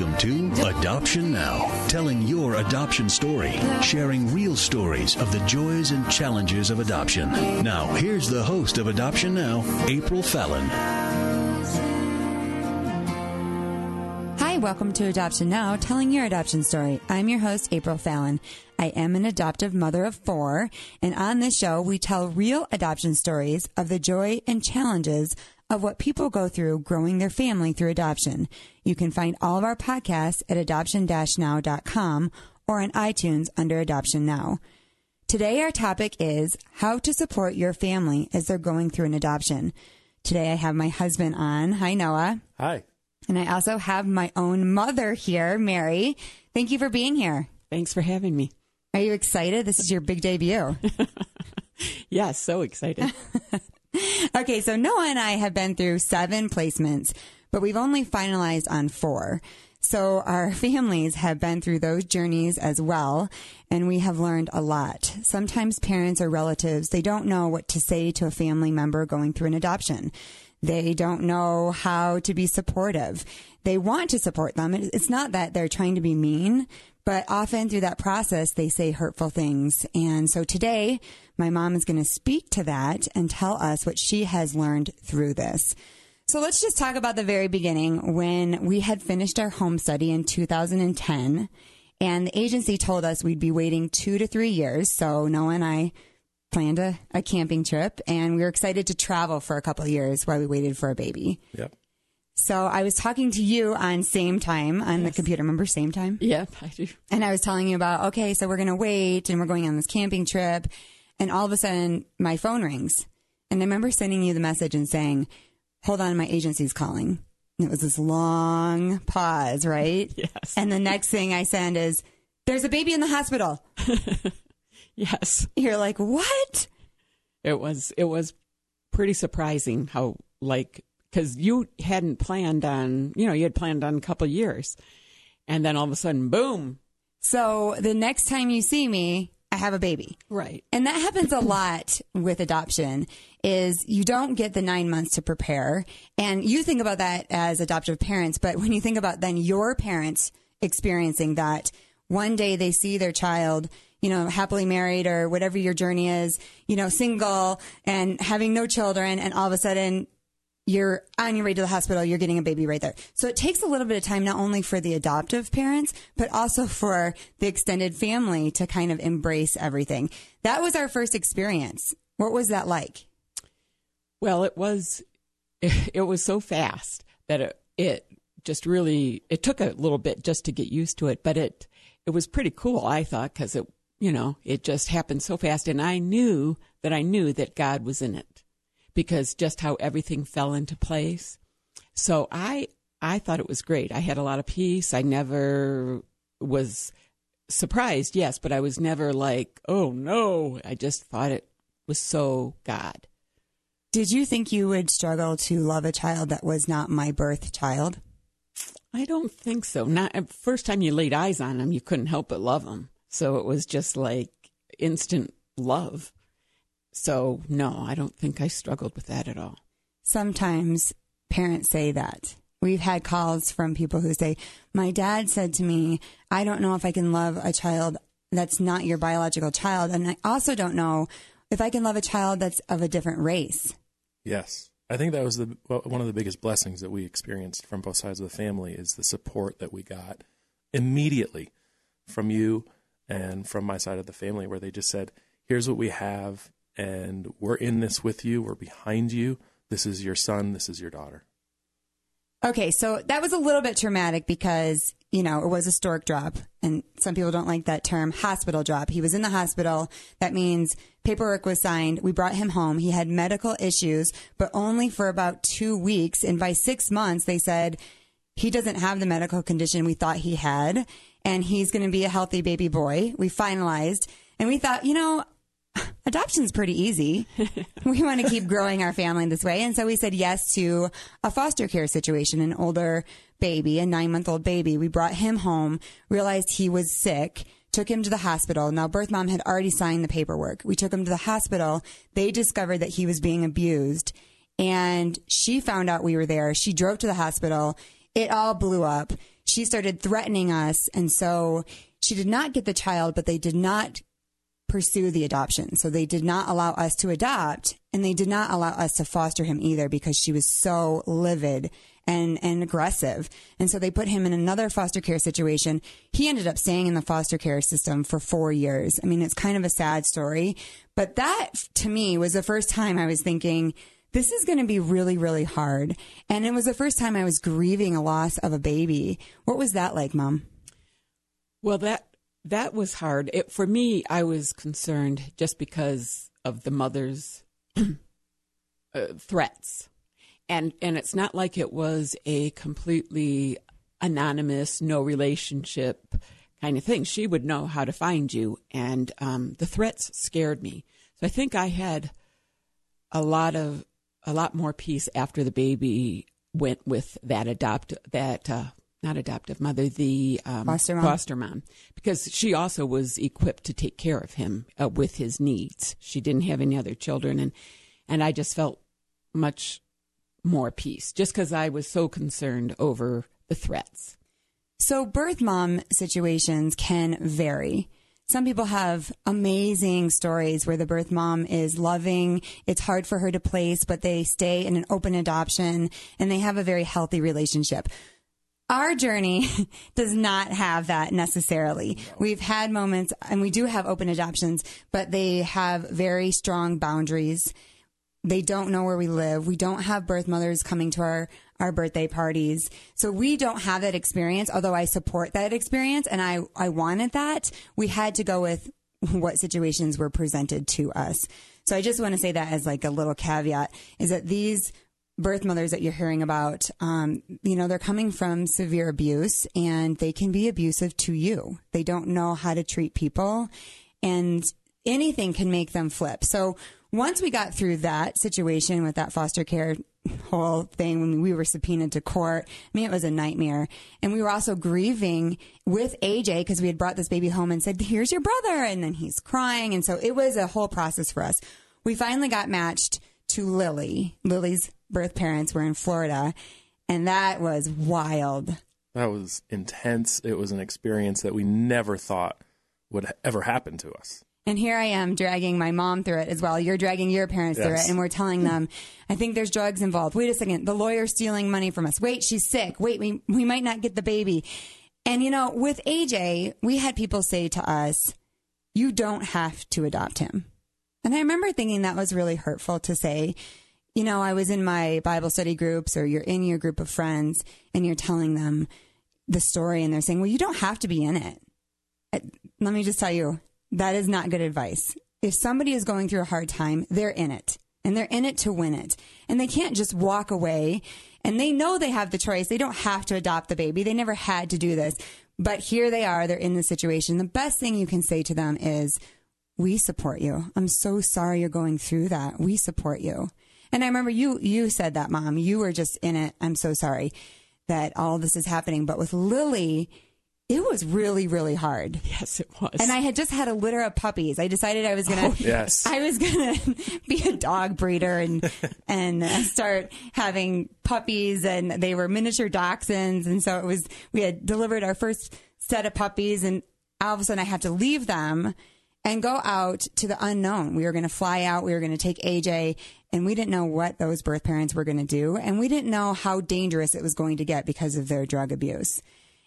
Welcome to Adoption Now, telling your adoption story, sharing real stories of the joys and challenges of adoption. Now, here's the host of Adoption Now, April Fallon. Hi, welcome to Adoption Now, telling your adoption story. I'm your host, April Fallon. I am an adoptive mother of four, and on this show, we tell real adoption stories of the joy and challenges of what people go through growing their family through adoption. You can find all of our podcasts at adoption-now.com or on iTunes under Adoption Now. Today, our topic is how to support your family as they're going through an adoption. Today, I have my husband on. Hi, Noah. Hi. And I also have my own mother here, Mary. Thank you for being here. Thanks for having me. Are you excited? This is your big debut. yes, so excited. okay, so Noah and I have been through seven placements, but we've only finalized on four. So our families have been through those journeys as well, and we have learned a lot. Sometimes parents or relatives, they don't know what to say to a family member going through an adoption. They don't know how to be supportive. They want to support them. It's not that they're trying to be mean, but often through that process, they say hurtful things. And so today, my mom is going to speak to that and tell us what she has learned through this. So let's just talk about the very beginning when we had finished our home study in 2010 and the agency told us we'd be waiting two to three years. So Noah and I planned a, a camping trip and we were excited to travel for a couple of years while we waited for a baby. Yep. So I was talking to you on same time on yes. the computer. Remember same time? Yep, I do. And I was telling you about, okay, so we're going to wait and we're going on this camping trip. And all of a sudden my phone rings. And I remember sending you the message and saying, hold on, my agency's calling. And it was this long pause, right? yes. And the next thing I send is, there's a baby in the hospital. yes. You're like, what? It was, it was pretty surprising how like, cause you hadn't planned on, you know, you had planned on a couple years and then all of a sudden, boom. So the next time you see me, I have a baby. Right. And that happens a lot with adoption is you don't get the nine months to prepare. And you think about that as adoptive parents, but when you think about then your parents experiencing that, one day they see their child, you know, happily married or whatever your journey is, you know, single and having no children. And all of a sudden you're on your way to the hospital, you're getting a baby right there. So it takes a little bit of time, not only for the adoptive parents, but also for the extended family to kind of embrace everything. That was our first experience. What was that like? Well, it was, it was so fast that it, it just really, it took a little bit just to get used to it, but it, it was pretty cool, I thought, because it, you know, it just happened so fast. And I knew that I knew that God was in it because just how everything fell into place. So I I thought it was great. I had a lot of peace. I never was surprised, yes, but I was never like, "Oh no." I just thought it was so God. Did you think you would struggle to love a child that was not my birth child? I don't think so. Not first time you laid eyes on him, you couldn't help but love him. So it was just like instant love. So, no, I don't think I struggled with that at all. Sometimes parents say that. We've had calls from people who say, My dad said to me, I don't know if I can love a child that's not your biological child. And I also don't know if I can love a child that's of a different race. Yes. I think that was the one of the biggest blessings that we experienced from both sides of the family is the support that we got immediately from you and from my side of the family where they just said, "Here's what we have and we're in this with you. We're behind you. This is your son. This is your daughter. Okay, so that was a little bit traumatic because, you know, it was a stork drop. And some people don't like that term, hospital drop. He was in the hospital. That means paperwork was signed. We brought him home. He had medical issues, but only for about two weeks. And by six months, they said he doesn't have the medical condition we thought he had. And he's going to be a healthy baby boy. We finalized. And we thought, you know, adoption's pretty easy. we want to keep growing our family this way. And so we said yes to a foster care situation, an older baby, a nine month old baby. We brought him home, realized he was sick, took him to the hospital. Now, birth mom had already signed the paperwork. We took him to the hospital. They discovered that he was being abused and she found out we were there. She drove to the hospital. It all blew up she started threatening us. And so she did not get the child, but they did not pursue the adoption. So they did not allow us to adopt and they did not allow us to foster him either because she was so livid and, and aggressive. And so they put him in another foster care situation. He ended up staying in the foster care system for four years. I mean, it's kind of a sad story, but that to me was the first time I was thinking, this is going to be really, really hard. And it was the first time I was grieving a loss of a baby. What was that like, mom? Well, that that was hard. It, for me, I was concerned just because of the mother's uh, threats, and and it's not like it was a completely anonymous, no relationship kind of thing. She would know how to find you, and um, the threats scared me. So I think I had a lot of a lot more peace after the baby went with that adopt that uh, not adoptive mother, the um, foster, mom. foster mom, because she also was equipped to take care of him uh, with his needs. She didn't have any other children, and and I just felt much more peace just because I was so concerned over the threats. So birth mom situations can vary. Some people have amazing stories where the birth mom is loving. It's hard for her to place, but they stay in an open adoption and they have a very healthy relationship. Our journey does not have that necessarily. We've had moments and we do have open adoptions, but they have very strong boundaries. They don't know where we live. We don't have birth mothers coming to our, our birthday parties. So we don't have that experience, although I support that experience and I, I wanted that. We had to go with what situations were presented to us. So I just want to say that as like a little caveat is that these birth mothers that you're hearing about, um, you know, they're coming from severe abuse and they can be abusive to you. They don't know how to treat people and anything can make them flip. So once we got through that situation with that foster care whole thing when we were subpoenaed to court, I mean, it was a nightmare. And we were also grieving with AJ because we had brought this baby home and said, here's your brother. And then he's crying. And so it was a whole process for us. We finally got matched to Lily. Lily's birth parents were in Florida, and that was wild. That was intense. It was an experience that we never thought would ever happen to us. And here I am dragging my mom through it as well. You're dragging your parents yes. through it, and we're telling them, I think there's drugs involved. Wait a second, the lawyer's stealing money from us. Wait, she's sick. Wait, we, we might not get the baby. And you know, with AJ, we had people say to us, you don't have to adopt him. And I remember thinking that was really hurtful to say. You know, I was in my Bible study groups or you're in your group of friends and you're telling them the story and they're saying, well, you don't have to be in it. Uh, let me just tell you, that is not good advice. If somebody is going through a hard time, they're in it and they're in it to win it. And they can't just walk away and they know they have the choice. They don't have to adopt the baby. They never had to do this. But here they are. They're in the situation. The best thing you can say to them is, we support you. I'm so sorry you're going through that. We support you. And I remember you, you said that, mom. You were just in it. I'm so sorry that all this is happening. But with Lily, it was really, really hard. Yes, it was. And I had just had a litter of puppies. I decided I was gonna, oh, yes, I was gonna be a dog breeder and and uh, start having puppies. And they were miniature dachshunds. And so it was. We had delivered our first set of puppies, and all of a sudden I had to leave them and go out to the unknown. We were going to fly out. We were going to take AJ and we didn't know what those birth parents were going to do. And we didn't know how dangerous it was going to get because of their drug abuse.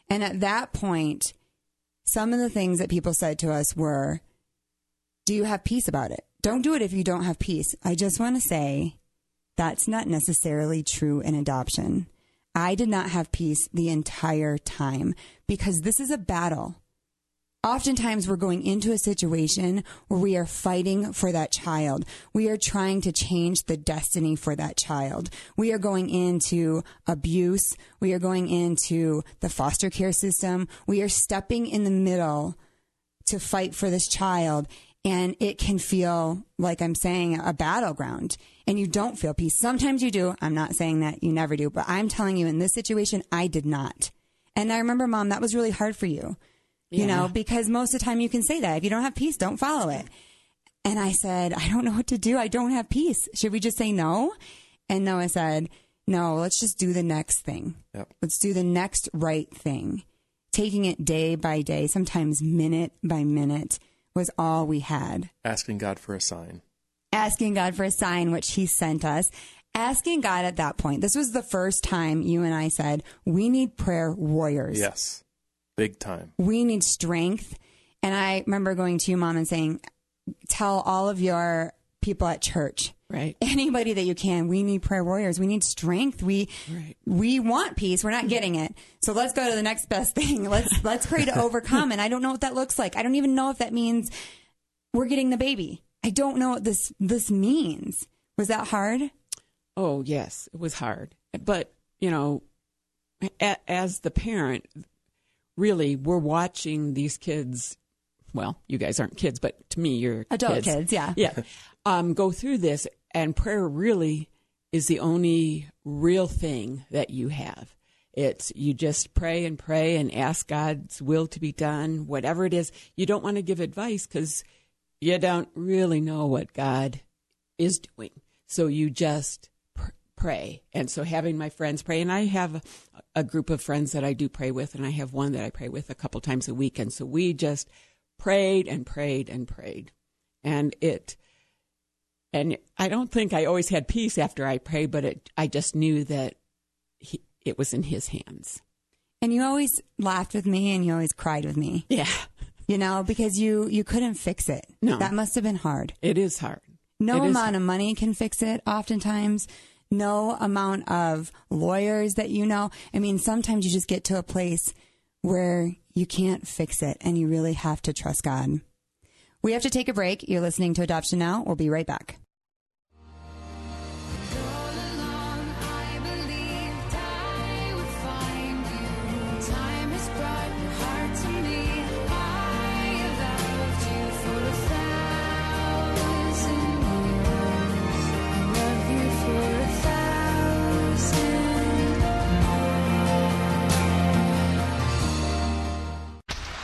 And at that point, some of the things that people said to us were, do you have peace about it? Don't do it if you don't have peace. I just want to say that's not necessarily true in adoption. I did not have peace the entire time because this is a battle oftentimes we're going into a situation where we are fighting for that child. We are trying to change the destiny for that child. We are going into abuse. We are going into the foster care system. We are stepping in the middle to fight for this child. And it can feel like I'm saying a battleground and you don't feel peace. Sometimes you do. I'm not saying that you never do, but I'm telling you in this situation, I did not. And I remember, mom, that was really hard for you you know, because most of the time you can say that. If you don't have peace, don't follow it. And I said, I don't know what to do. I don't have peace. Should we just say no? And Noah said, no, let's just do the next thing. Yep. Let's do the next right thing. Taking it day by day, sometimes minute by minute, was all we had. Asking God for a sign. Asking God for a sign, which He sent us. Asking God at that point, this was the first time you and I said, we need prayer warriors. Yes. Big time. We need strength. And I remember going to you, mom, and saying, tell all of your people at church Right. anybody that you can. We need prayer warriors. We need strength. We Right. we want peace. We're not getting it. So let's go to the next best thing. Let's let's pray to overcome. And I don't know what that looks like. I don't even know if that means we're getting the baby. I don't know what this this means. Was that hard? Oh, yes, it was hard. But, you know, a, as the parent, really, we're watching these kids. Well, you guys aren't kids, but to me, you're Adult kids, yeah. Yeah. Um, go through this, and prayer really is the only real thing that you have. It's you just pray and pray and ask God's will to be done, whatever it is. You don't want to give advice because you don't really know what God is doing. So you just pray. And so having my friends pray, and I have a, group of friends that I do pray with, and I have one that I pray with a couple times a week. And so we just prayed and prayed and prayed. And it, and I don't think I always had peace after I prayed, but it, I just knew that he, it was in his hands. And you always laughed with me and you always cried with me. Yeah, You know, because you you couldn't fix it. No. That must have been hard. it is hard. No It is amount of money can fix it oftentimes. No amount of lawyers that you know. I mean, sometimes you just get to a place where you can't fix it and you really have to trust God. We have to take a break. You're listening to Adoption Now. We'll be right back.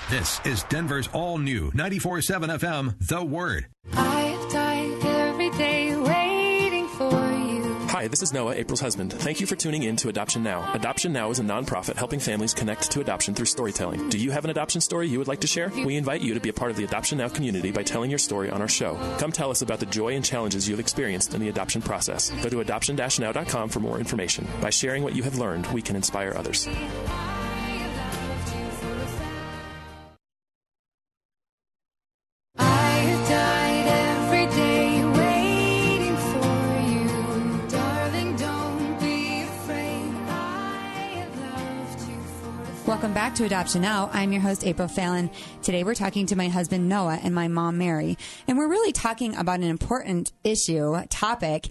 This is Denver's all new 94.7 FM, The Word. I've died every day waiting for you. Hi, this is Noah, April's husband. Thank you for tuning in to Adoption Now. Adoption Now is a nonprofit helping families connect to adoption through storytelling. Do you have an adoption story you would like to share? We invite you to be a part of the Adoption Now community by telling your story on our show. Come tell us about the joy and challenges you have experienced in the adoption process. Go to adoption-now.com for more information. By sharing what you have learned, we can inspire others. To Adoption Now. I'm your host, April Fallon. Today we're talking to my husband, Noah, and my mom, Mary. And we're really talking about an important issue, topic.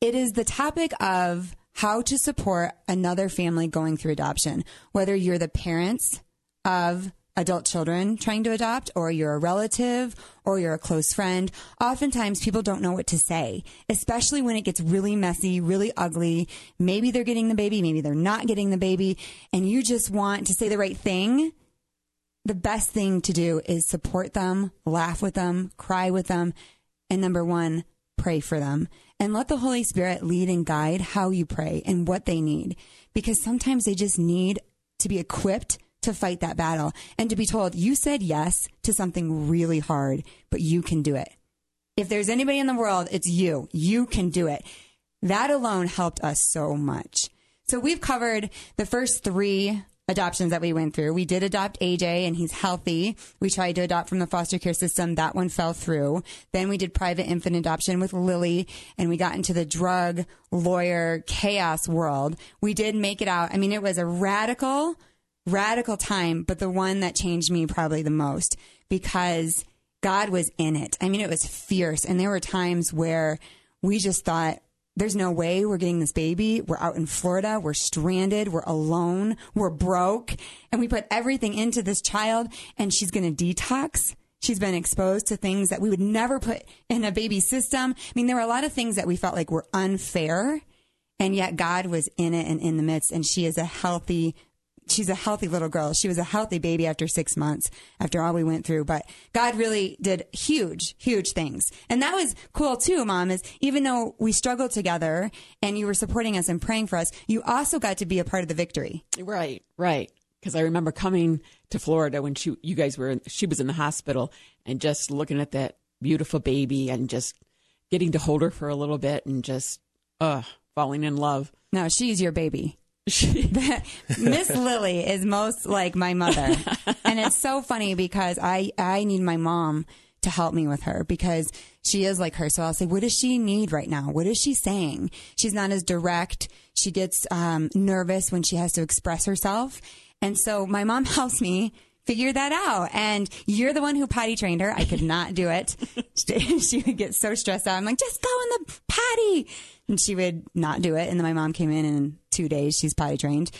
It is the topic of how to support another family going through adoption, whether you're the parents of adult children trying to adopt, or you're a relative, or you're a close friend. Oftentimes people don't know what to say, especially when it gets really messy, really ugly. Maybe they're getting the baby, maybe they're not getting the baby, and you just want to say the right thing. The best thing to do is support them, laugh with them, cry with them, and number one, pray for them and let the Holy Spirit lead and guide how you pray and what they need. Because sometimes they just need to be equipped to fight that battle and to be told, you said yes to something really hard, but you can do it. If there's anybody in the world, it's you. You can do it. That alone helped us so much. So we've covered the first three adoptions that we went through. We did adopt AJ and he's healthy. We tried to adopt from the foster care system. That one fell through. Then we did private infant adoption with Lily and we got into the drug lawyer chaos world. We did make it out. I mean, it was a radical, radical time, but the one that changed me probably the most because God was in it. I mean, it was fierce. And there were times where we just thought, there's no way we're getting this baby. We're out in Florida. We're stranded. We're alone. We're broke. And we put everything into this child and she's going to detox. She's been exposed to things that we would never put in a baby system. I mean, there were a lot of things that we felt like were unfair and yet God was in it and in the midst and she is a healthy she's a healthy little girl. She was a healthy baby after six months, after all we went through. But God really did huge, huge things. And that was cool too, mom, is even though we struggled together and you were supporting us and praying for us, you also got to be a part of the victory. Right, right. Because I remember coming to Florida when she, you guys were, in, she was in the hospital, and just looking at that beautiful baby and just getting to hold her for a little bit and just, uh, falling in love. No, she's your baby. She, Miss Lily is most like my mother. and it's so funny because I, I need my mom to help me with her because she is like her. So I'll say, what does she need right now? What is she saying? She's not as direct. She gets um, nervous when she has to express herself. And so my mom helps me figure that out. And you're the one who potty trained her. I could not do it. she would get so stressed out. I'm like, just go in the potty. And she would not do it. And then my mom came in and in two days she's potty trained.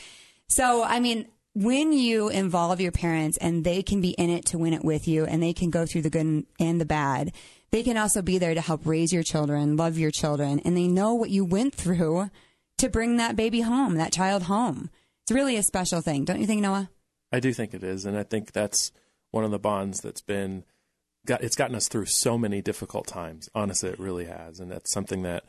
So, I mean, when you involve your parents and they can be in it to win it with you and they can go through the good and the bad, they can also be there to help raise your children, love your children, and they know what you went through to bring that baby home, that child home. It's really a special thing, don't you think, Noah? I do think it is, and I think that's one of the bonds that's been got. It's gotten us through so many difficult times. Honestly, it really has, and that's something that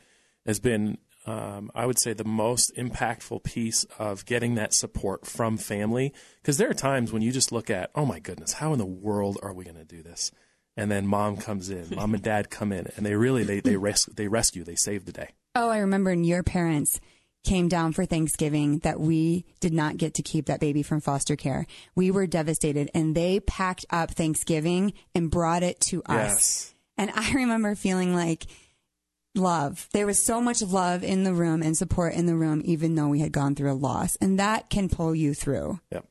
has been, um, I would say, the most impactful piece of getting that support from family. Because there are times when you just look at, oh my goodness, how in the world are we going to do this? And then mom comes in, mom and dad come in, and they really they they res- they rescue, they save the day. Oh, I remember when your parents came down for Thanksgiving that we did not get to keep that baby from foster care. We were devastated and they packed up Thanksgiving and brought it to us. Yes. And I remember feeling like love. There was so much love in the room and support in the room, even though we had gone through a loss. And that can pull you through. Yep.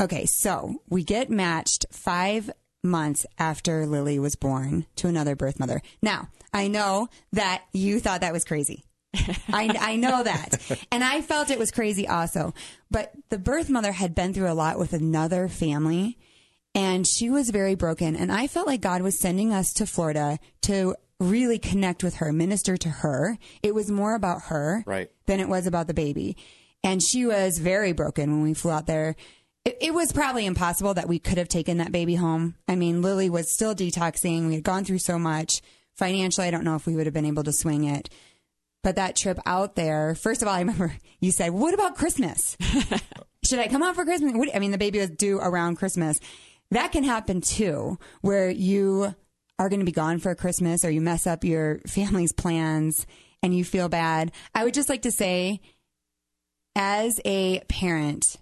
Okay, so we get matched five months after Lily was born to another birth mother. Now, I know that you thought that was crazy. I, I know that. And I felt it was crazy also. But the birth mother had been through a lot with another family and she was very broken. And I felt like God was sending us to Florida to really connect with her, minister to her. It was more about her Right. than it was about the baby. And she was very broken when we flew out there. It, it was probably impossible that we could have taken that baby home. I mean, Lily was still detoxing. We had gone through so much. Financially, I don't know if we would have been able to swing it. But that trip out there, first of all, I remember you said, What about Christmas? Should I come out for Christmas? What, I mean, the baby was due around Christmas. That can happen too, where you are going to be gone for Christmas or you mess up your family's plans and you feel bad. I would just like to say, as a parent,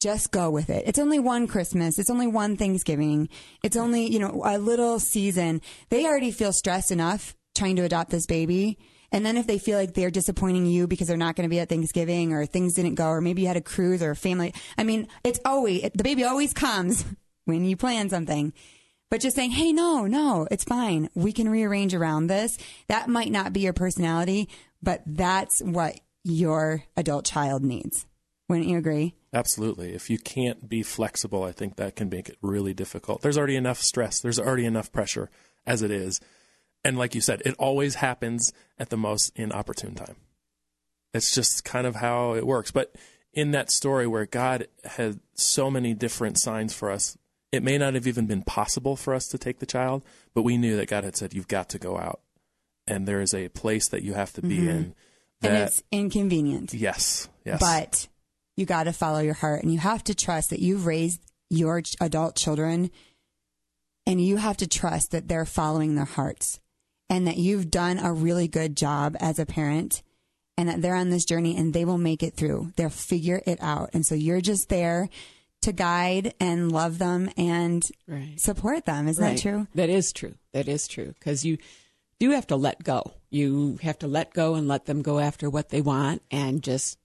just go with it. It's only one Christmas. It's only one Thanksgiving. It's only, you know, a little season. They already feel stressed enough trying to adopt this baby. And then if they feel like they're disappointing you because they're not going to be at Thanksgiving or things didn't go, or maybe you had a cruise or a family. I mean, it's always, the baby always comes when you plan something. But just saying, hey, no, no, it's fine. We can rearrange around this. That might not be your personality, but that's what your adult child needs. Wouldn't you agree? Absolutely. If you can't be flexible, I think that can make it really difficult. There's already enough stress, there's already enough pressure as it is. And like you said, it always happens at the most inopportune time. It's just kind of how it works. But in that story where God had so many different signs for us, it may not have even been possible for us to take the child, but we knew that God had said, You've got to go out. And there is a place that you have to be mm-hmm. in. That, and it's inconvenient. yes, yes. But you got to follow your heart and you have to trust that you've raised your adult children and you have to trust that they're following their hearts and that you've done a really good job as a parent and that they're on this journey and they will make it through. They'll figure it out. And so you're just there to guide and love them and Right. support them. Isn't Right. that true? That is true. That is true. Because you do have to let go. You have to let go and let them go after what they want and just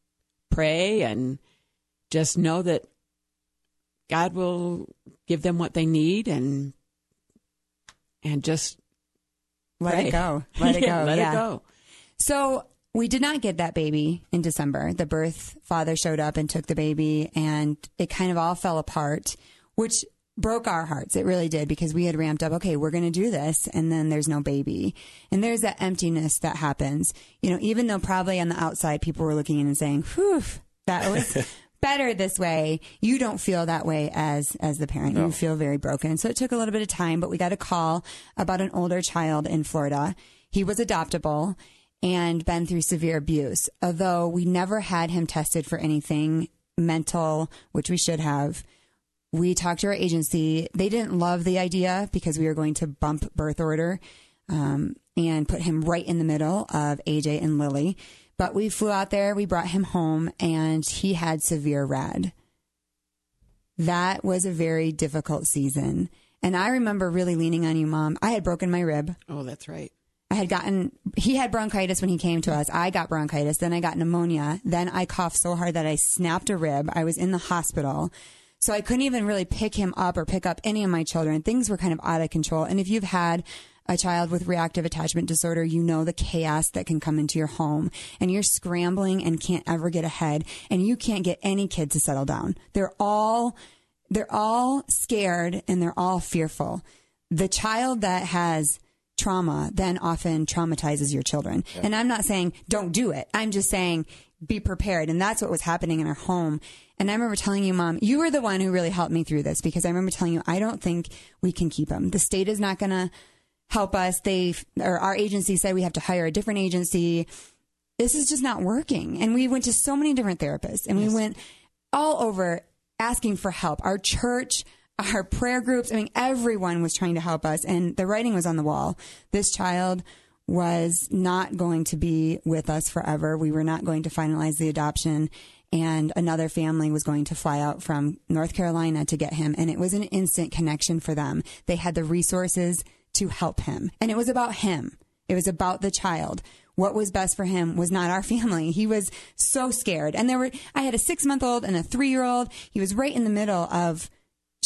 pray and just know that God will give them what they need and and just Let pray. it go. Let it go. Let yeah. it go. So we did not get that baby in December. The birth father showed up and took the baby, and it kind of all fell apart, which broke our hearts. It really did because we had ramped up, okay, we're going to do this, and then there's no baby. And there's that emptiness that happens. You know, even though probably on the outside people were looking in and saying, whew, that was better this way. You don't feel that way as as the parent. You feel very broken. So it took a little bit of time, but we got a call about an older child in Florida. He was adoptable and been through severe abuse. Although we never had him tested for anything mental, which we should have. We talked to our agency. They didn't love the idea because we were going to bump birth order um, and put him right in the middle of AJ and Lily. But we flew out there, we brought him home, and he had severe RAD. That was a very difficult season. And I remember really leaning on you, Mom. I had broken my rib. Oh, that's right. I had gotten, he had bronchitis when he came to us. I got bronchitis. Then I got pneumonia. Then I coughed so hard that I snapped a rib. I was in the hospital. So I couldn't even really pick him up or pick up any of my children. Things were kind of out of control. And if you've had a child with reactive attachment disorder, you know the chaos that can come into your home and you're scrambling and can't ever get ahead and you can't get any kid to settle down. They're all, they're all scared and they're all fearful. The child that has trauma then often traumatizes your children. And I'm not saying don't do it. I'm just saying be prepared. And that's what was happening in our home. And I remember telling you, mom, you were the one who really helped me through this because I remember telling you, I don't think we can keep him. The state is not going to help us. They, or our agency said we have to hire a different agency. This is just not working. And we went to so many different therapists and we went all over asking for help. Our church, our prayer groups, I mean, everyone was trying to help us. And the writing was on the wall. This child was not going to be with us forever. We were not going to finalize the adoption. And another family was going to fly out from North Carolina to get him. And it was an instant connection for them. They had the resources to help him. And it was about him. It was about the child. What was best for him was not our family. He was so scared. And there were, I had a six month old and a three year old. He was right in the middle of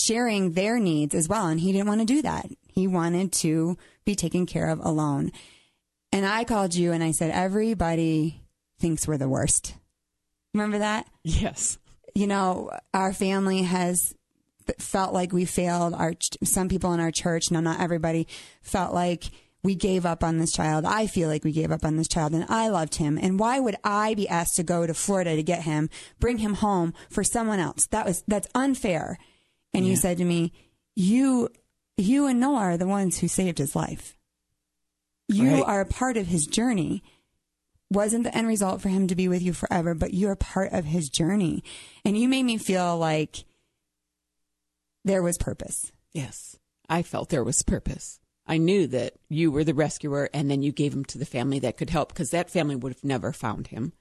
sharing their needs as well. And he didn't want to do that. He wanted to be taken care of alone. And I called you and I said, everybody thinks we're the worst. Remember that? Yes. you know, our family has felt like we failed. Our some people in our church, no, not everybody, felt like we gave up on this child. I feel like we gave up on this child, and I loved him. And why would I be asked to go to Florida to get him, bring him home for someone else? That was that's unfair. And you said to me, "You, you and Noah are the ones who saved his life. You Right. are a part of his journey." wasn't the end result for him to be with you forever, but you're part of his journey. And you made me feel like there was purpose. Yes. I felt there was purpose. I knew that you were the rescuer and then you gave him to the family that could help because that family would have never found him.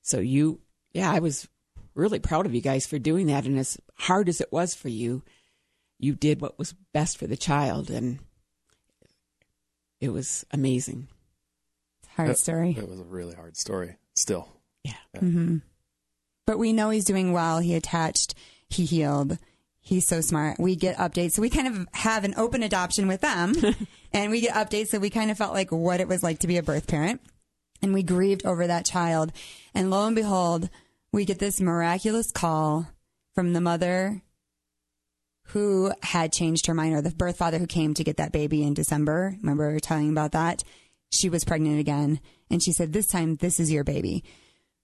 So you, yeah, I was really proud of you guys for doing that. And as hard as it was for you, you did what was best for the child. And it was amazing. It's a hard That- story. It was a really hard story. Still, Yeah. Mm-hmm. But we know he's doing well. He attached, he healed. He's so smart. We get updates. So we kind of have an open adoption with them and we get updates. So we kind of felt like what it was like to be a birth parent. And we grieved over that child. And lo and behold, we get this miraculous call from the mother who had changed her mind, or the birth father who came to get that baby in December. Remember we were telling about that? She was pregnant again. And she said, This time, this is your baby.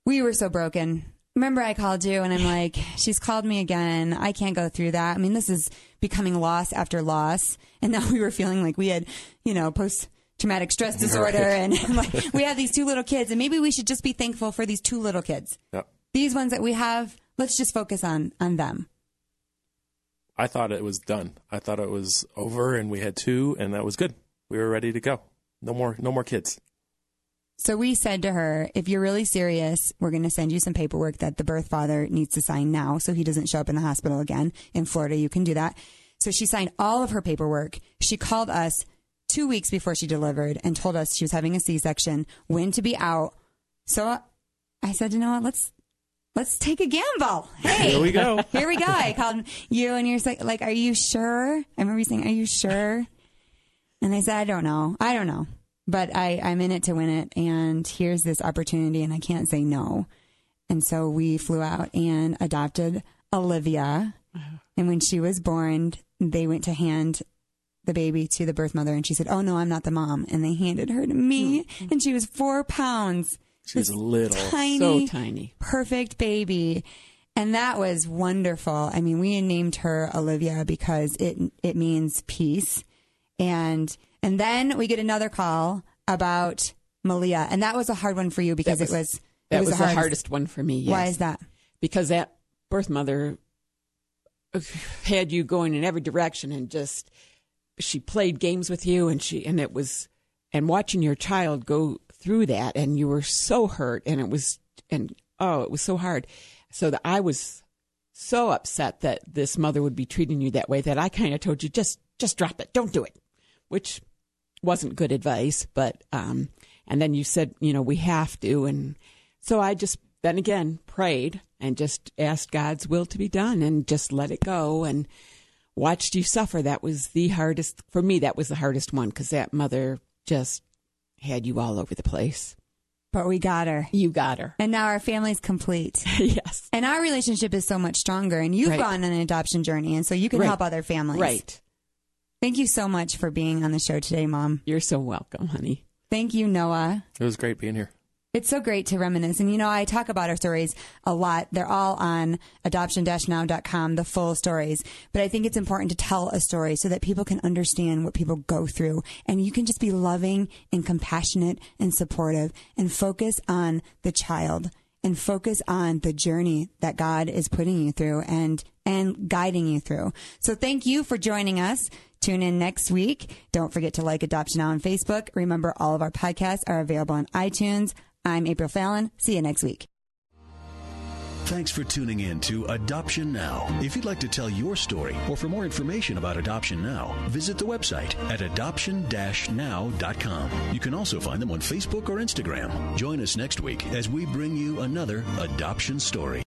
We were so broken. Remember, I called you and I'm like, She's called me again. I can't go through that. I mean, this is becoming loss after loss. And now we were feeling like we had, you know, post traumatic stress disorder and like we have these two little kids and maybe we should just be thankful for these two little kids. Yep. These ones that we have, let's just focus on on them. I thought it was done. I thought it was over, and we had two, and that was good. We were ready to go. No more, no more kids. So we said to her, if you're really serious, we're going to send you some paperwork that the birth father needs to sign now so he doesn't show up in the hospital again. In Florida, you can do that. So she signed all of her paperwork. She called us two weeks before she delivered and told us she was having a C-section, when to be out. So I said, you know what, let's, let's take a gamble. Hey, Here we go. here we go. I called you and you're like, like, are you sure? I remember you saying, are you sure? And I said, I don't know. I don't know. But I, I'm in it to win it. And here's this opportunity and I can't say no. And so we flew out and adopted Olivia. And when she was born, they went to hand the baby to the birth mother and she said, Oh no, I'm not the mom. And they handed her to me hmm. and she was four pounds. She was little. Tiny So tiny. perfect baby. And that was wonderful. I mean, we named her Olivia because it it means peace. And and then we get another call about Malia, and that was a hard one for you because was- it was it That was, the hardest. hardest one for me. Why is that? because that birth mother had you going in every direction and just she played games with you and she and it was and watching your child go through that and you were so hurt and it was and oh it was so hard so that I was so upset that this mother would be treating you that way that I kind of told you just just drop it don't do it which wasn't good advice but um and then you said you know we have to and so I just then again prayed and just asked God's will to be done and just let it go and watched you suffer. That was the hardest for me. That was the hardest one because that mother just had you all over the place. But we got her. You got her. And now our family's complete. yes. And our relationship is so much stronger. And you've Right. gone on an adoption journey. And so you can Right. help other families. Right. Thank you so much for being on the show today, Mom. You're so welcome, honey. Thank you, Noah. It was great being here. It's so great to reminisce. And you know, I talk about our stories a lot. They're all on adoption-now.com, the full stories. But I think it's important to tell a story so that people can understand what people go through. And you can just be loving and compassionate and supportive and focus on the child and focus on the journey that God is putting you through and and guiding you through. So thank you for joining us. Tune in next week. Don't forget to like Adoption Now on Facebook. Remember, all of our podcasts are available on iTunes. I'm April Fallon. See you next week. Thanks for tuning in to Adoption Now. If you'd like to tell your story or for more information about Adoption Now, visit the website at adoption-now.com. You can also find them on Facebook or Instagram. Join us next week as we bring you another adoption story.